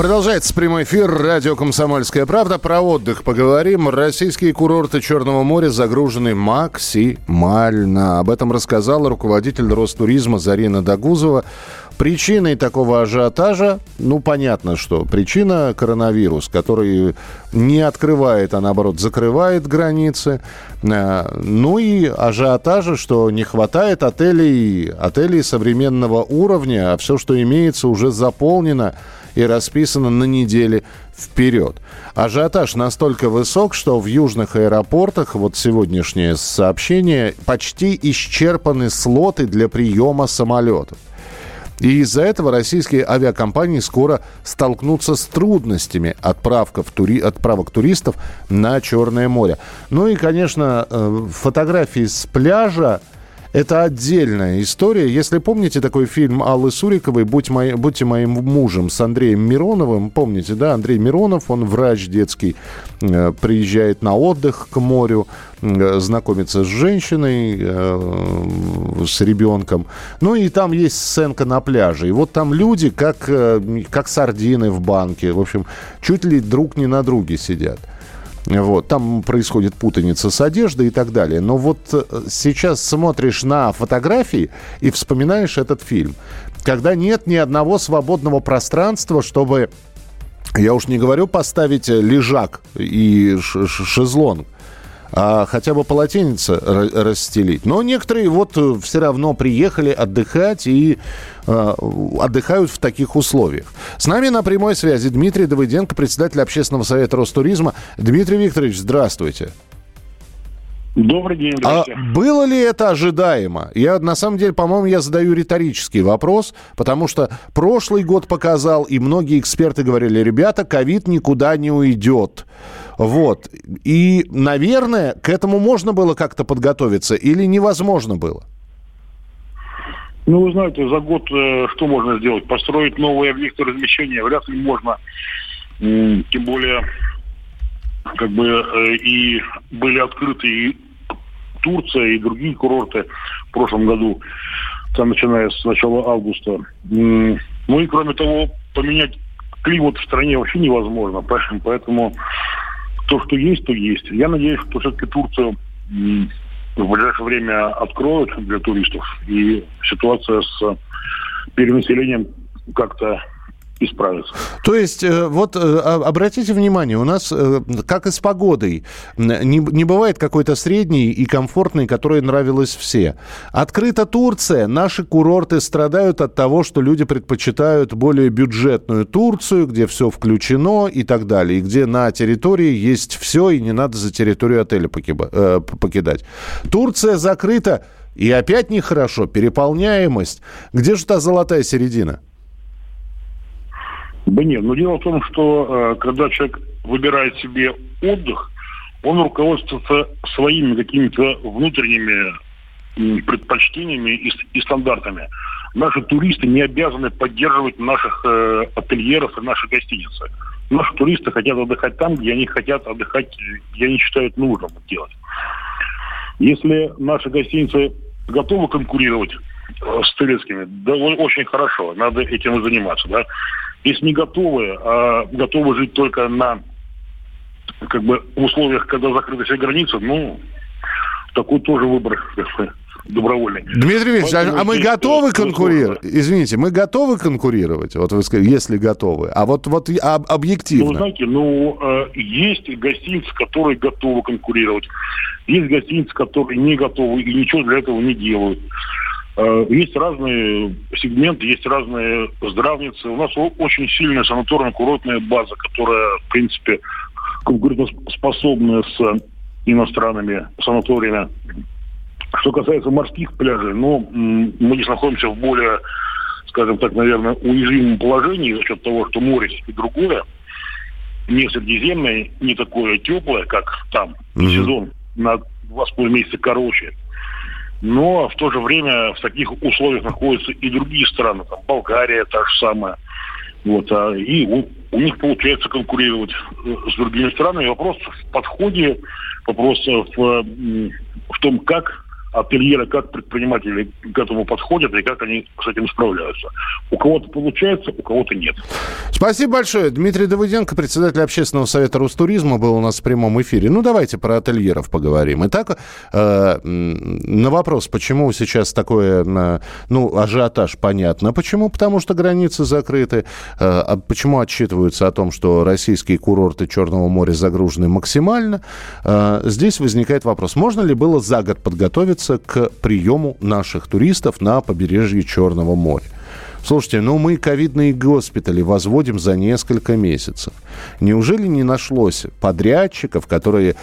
Продолжается прямой эфир радио «Комсомольская правда». Про отдых поговорим. Российские курорты Черного моря загружены максимально. Об этом рассказала руководитель Ростуризма Зарина Дагузова. Причиной такого ажиотажа, ну, понятно, что причина коронавирус, который не открывает, а наоборот закрывает границы. Э, Ну и ажиотажа, что не хватает отелей, отелей современного уровня, а все, что имеется, уже заполнено и расписано на недели вперед. Ажиотаж настолько высок, что в южных аэропортах, вот сегодняшнее сообщение, почти исчерпаны слоты для приема самолетов. И из-за этого российские авиакомпании скоро столкнутся с трудностями отправков, тури... отправок туристов на Черное море. Ну и, конечно, э, фотографии с пляжа это отдельная история. Если помните такой фильм Аллы Суриковой «Будь мои, «Будьте моим мужем» с Андреем Мироновым, помните, да? Андрей Миронов, он врач детский, э, приезжает на отдых к морю, э, знакомится с женщиной, э, с ребенком. Ну и там есть сценка на пляже. И вот там люди, как, как сардины в банке. В общем, чуть ли друг не на друге сидят. Вот, там происходит путаница с одеждой и так далее. Но вот э, сейчас смотришь на фотографии и вспоминаешь этот фильм, когда нет ни одного свободного пространства, чтобы, я уж не говорю поставить лежак и шезлонг, а хотя бы полотенце ра- расстелить. Но некоторые вот э, все равно приехали отдыхать и э, отдыхают в таких условиях. С нами на прямой связи Дмитрий Давыденко, председатель общественного совета Ростуризма. Дмитрий Викторович, здравствуйте. Добрый день, А друзья. было ли это ожидаемо? Я на самом деле, по-моему, я задаю риторический вопрос, потому что прошлый год показал, и многие эксперты говорили, ребята, ковид никуда не уйдет. Вот. И, наверное, к этому можно было как-то подготовиться или невозможно было? Ну, вы знаете, за год э, что можно сделать? Построить новые объекты размещения вряд ли можно. Тем более, как бы э, и были открыты и Турция, и другие курорты в прошлом году, там начиная с начала августа. Ну и кроме того, поменять климат в стране вообще невозможно. Поэтому то, что есть, то есть. Я надеюсь, что все-таки Турцию в ближайшее время откроют для туристов, и ситуация с перенаселением как-то исправится. То есть, э, вот э, а- обратите внимание, у нас, э, как и с погодой, не, не бывает какой-то средней и комфортной, которая нравилась все. Открыта Турция, наши курорты страдают от того, что люди предпочитают более бюджетную Турцию, где все включено и так далее, и где на территории есть все, и не надо за территорию отеля покидать. Турция закрыта, и опять нехорошо, переполняемость. Где же та золотая середина? Да нет, но дело в том, что э, когда человек выбирает себе отдых, он руководствуется своими какими-то внутренними предпочтениями и, и стандартами. Наши туристы не обязаны поддерживать наших э, ательеров и наши гостиницы. Наши туристы хотят отдыхать там, где они хотят отдыхать, где они считают нужным делать. Если наши гостиницы готовы конкурировать э, с турецкими, да, очень хорошо, надо этим и заниматься, да. Если не готовы, а готовы жить только на как бы в условиях, когда закрыты все границы, ну, такой тоже выбор добровольный. Дмитрий Викторович, а- Поэтому а мы здесь, готовы конкурировать? Извините, мы готовы конкурировать? Вот вы сказали, если готовы. А вот, вот об- Ну, объективно. знаете, ну, э, есть гостиницы, которые готовы конкурировать. Есть гостиницы, которые не готовы и ничего для этого не делают. Э, Есть разные сегменты, есть разные здравницы. У нас очень сильная санаторно-курортная база, которая, в принципе, конкурентоспособная с иностранными санаториями. Что касается морских пляжей, ну, мы здесь находимся в более, скажем так, наверное, уязвимом положении за счет того, что море и другое, не средиземное, не такое теплое, как там, Мгм. сезон на два с половиной месяца короче. Но в то же время в таких условиях находятся и другие страны, там Болгария та же самая. Вот, а, и у, у них получается конкурировать э, с другими странами. Вопрос в подходе, вопрос в, в том, как ательера, как предприниматели к этому подходят и как они с этим справляются. У кого-то получается, у кого-то нет. Спасибо большое. Дмитрий Давыденко, председатель общественного совета Ростуризма, был у нас в прямом эфире. Ну, давайте про ательеров поговорим. Итак, э, на вопрос, почему сейчас такое, э, ну, ажиотаж, понятно. Почему? Потому что границы закрыты. Э, а почему отчитываются о том, что российские курорты Черного моря загружены максимально? Э, здесь возникает вопрос, можно ли было за год подготовиться готовится к приему наших туристов на побережье Черного моря. Слушайте, ну мы ковидные госпитали возводим за несколько месяцев. Неужели не нашлось подрядчиков, которые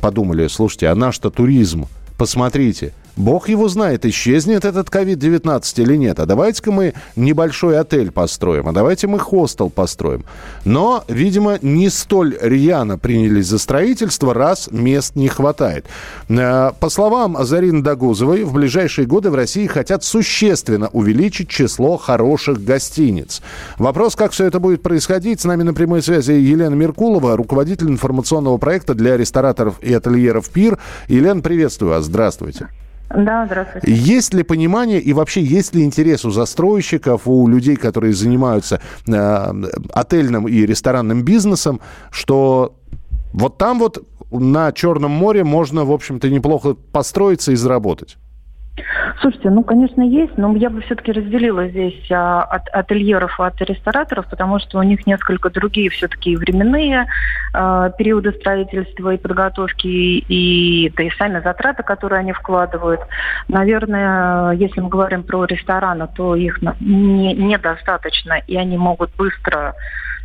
подумали, слушайте, а наш-то туризм, посмотрите, Бог его знает, исчезнет этот COVID-19 или нет. А давайте-ка мы небольшой отель построим, а давайте мы хостел построим. Но, видимо, не столь рьяно принялись за строительство, раз мест не хватает. Э, по словам Зарины Дагузовой, в ближайшие годы в России хотят существенно увеличить число хороших гостиниц. Вопрос, как все это будет происходить, с нами на прямой связи Елена Меркулова, руководитель информационного проекта для рестораторов и ательеров «Пир». Елена, приветствую вас. Здравствуйте. Да, здравствуйте. Есть ли понимание и вообще есть ли интерес у застройщиков, у людей, которые занимаются э, отельным и ресторанным бизнесом, что вот там вот на Черном море можно, в общем-то, неплохо построиться и заработать? Слушайте, ну, конечно, есть, но я бы все-таки разделила здесь а, от ательеров от рестораторов, потому что у них несколько другие все-таки временные а, периоды строительства и подготовки, и, да и сами затраты, которые они вкладывают. Наверное, если мы говорим про рестораны, то их не, недостаточно, и они могут быстро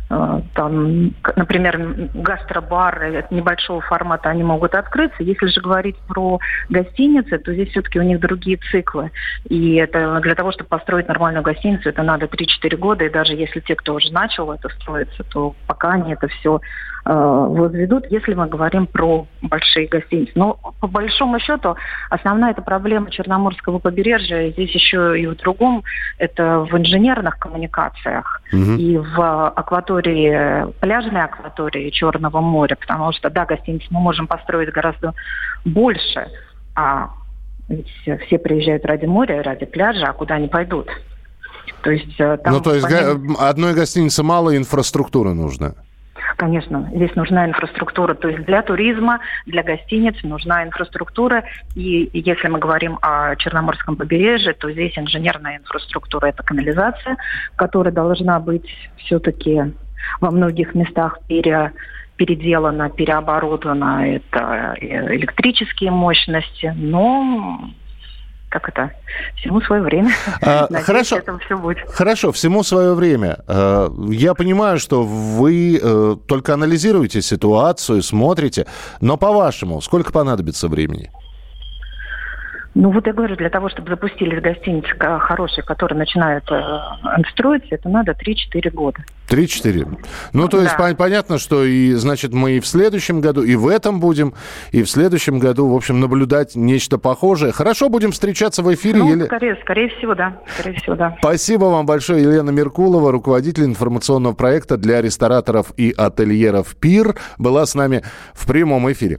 там, например, гастробары небольшого формата, они могут открыться. Если же говорить про гостиницы, то здесь все-таки у них другие циклы. И это для того, чтобы построить нормальную гостиницу, это надо 3-4 года. И даже если те, кто уже начал это строиться, то пока они это все э, возведут, если мы говорим про большие гостиницы. Но по большому счету основная эта проблема Черноморского побережья здесь еще и в другом. Это в инженерных коммуникациях угу. и в акватории, пляжной акватории Черного моря, потому что, да, гостиницы мы можем построить гораздо больше, а ведь все приезжают ради моря, ради пляжа, а куда они пойдут? То есть, э, там, ну, то есть помимо... одной гостиницы мало, инфраструктуры нужно? Конечно, здесь нужна инфраструктура. То есть для туризма, для гостиниц нужна инфраструктура. И если мы говорим о Черноморском побережье, то здесь инженерная инфраструктура – это канализация, которая должна быть все-таки во многих местах пере, переделана, переоборудована. Это э, электрические мощности, но как это, всему свое время. А, Надеюсь, хорошо, это все будет. Хорошо, всему свое время. А, я понимаю, что вы э, только анализируете ситуацию, смотрите, но по-вашему, сколько понадобится времени? Ну вот я говорю, для того, чтобы запустились гостиницы хорошие, которые начинают э, строиться, это надо 3-4 года. 3-4. Ну, то да. есть пон- понятно, что и, значит, мы и в следующем году, и в этом будем, и в следующем году, в общем, наблюдать нечто похожее. Хорошо, будем встречаться в эфире. Ну, Еле... скорее, скорее всего, да. Скорее всего, да. Спасибо вам большое, Елена Меркулова, руководитель информационного проекта для рестораторов и ательеров «Пир», была с нами в прямом эфире.